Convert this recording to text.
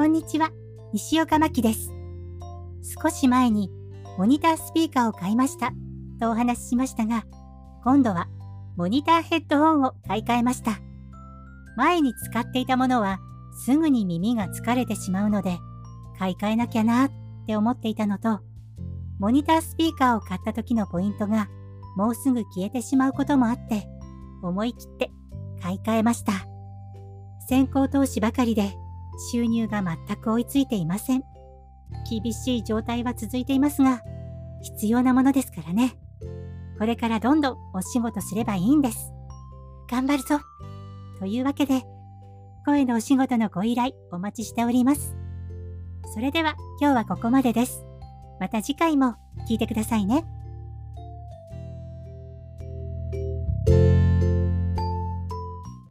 こんにちは、西岡真希です。少し前にモニタースピーカーを買いましたとお話ししましたが、今度はモニターヘッドホンを買い替えました。前に使っていたものはすぐに耳が疲れてしまうので、買い替えなきゃなって思っていたのと、モニタースピーカーを買った時のポイントがもうすぐ消えてしまうこともあって、思い切って買い替えました。先行投資ばかりで収入が全く追いついていません。厳しい状態は続いていますが、必要なものですからね。これからどんどんお仕事すればいいんです。頑張るぞというわけで、声のお仕事のご依頼お待ちしております。それでは今日はここまでです。また次回も聞いてくださいね。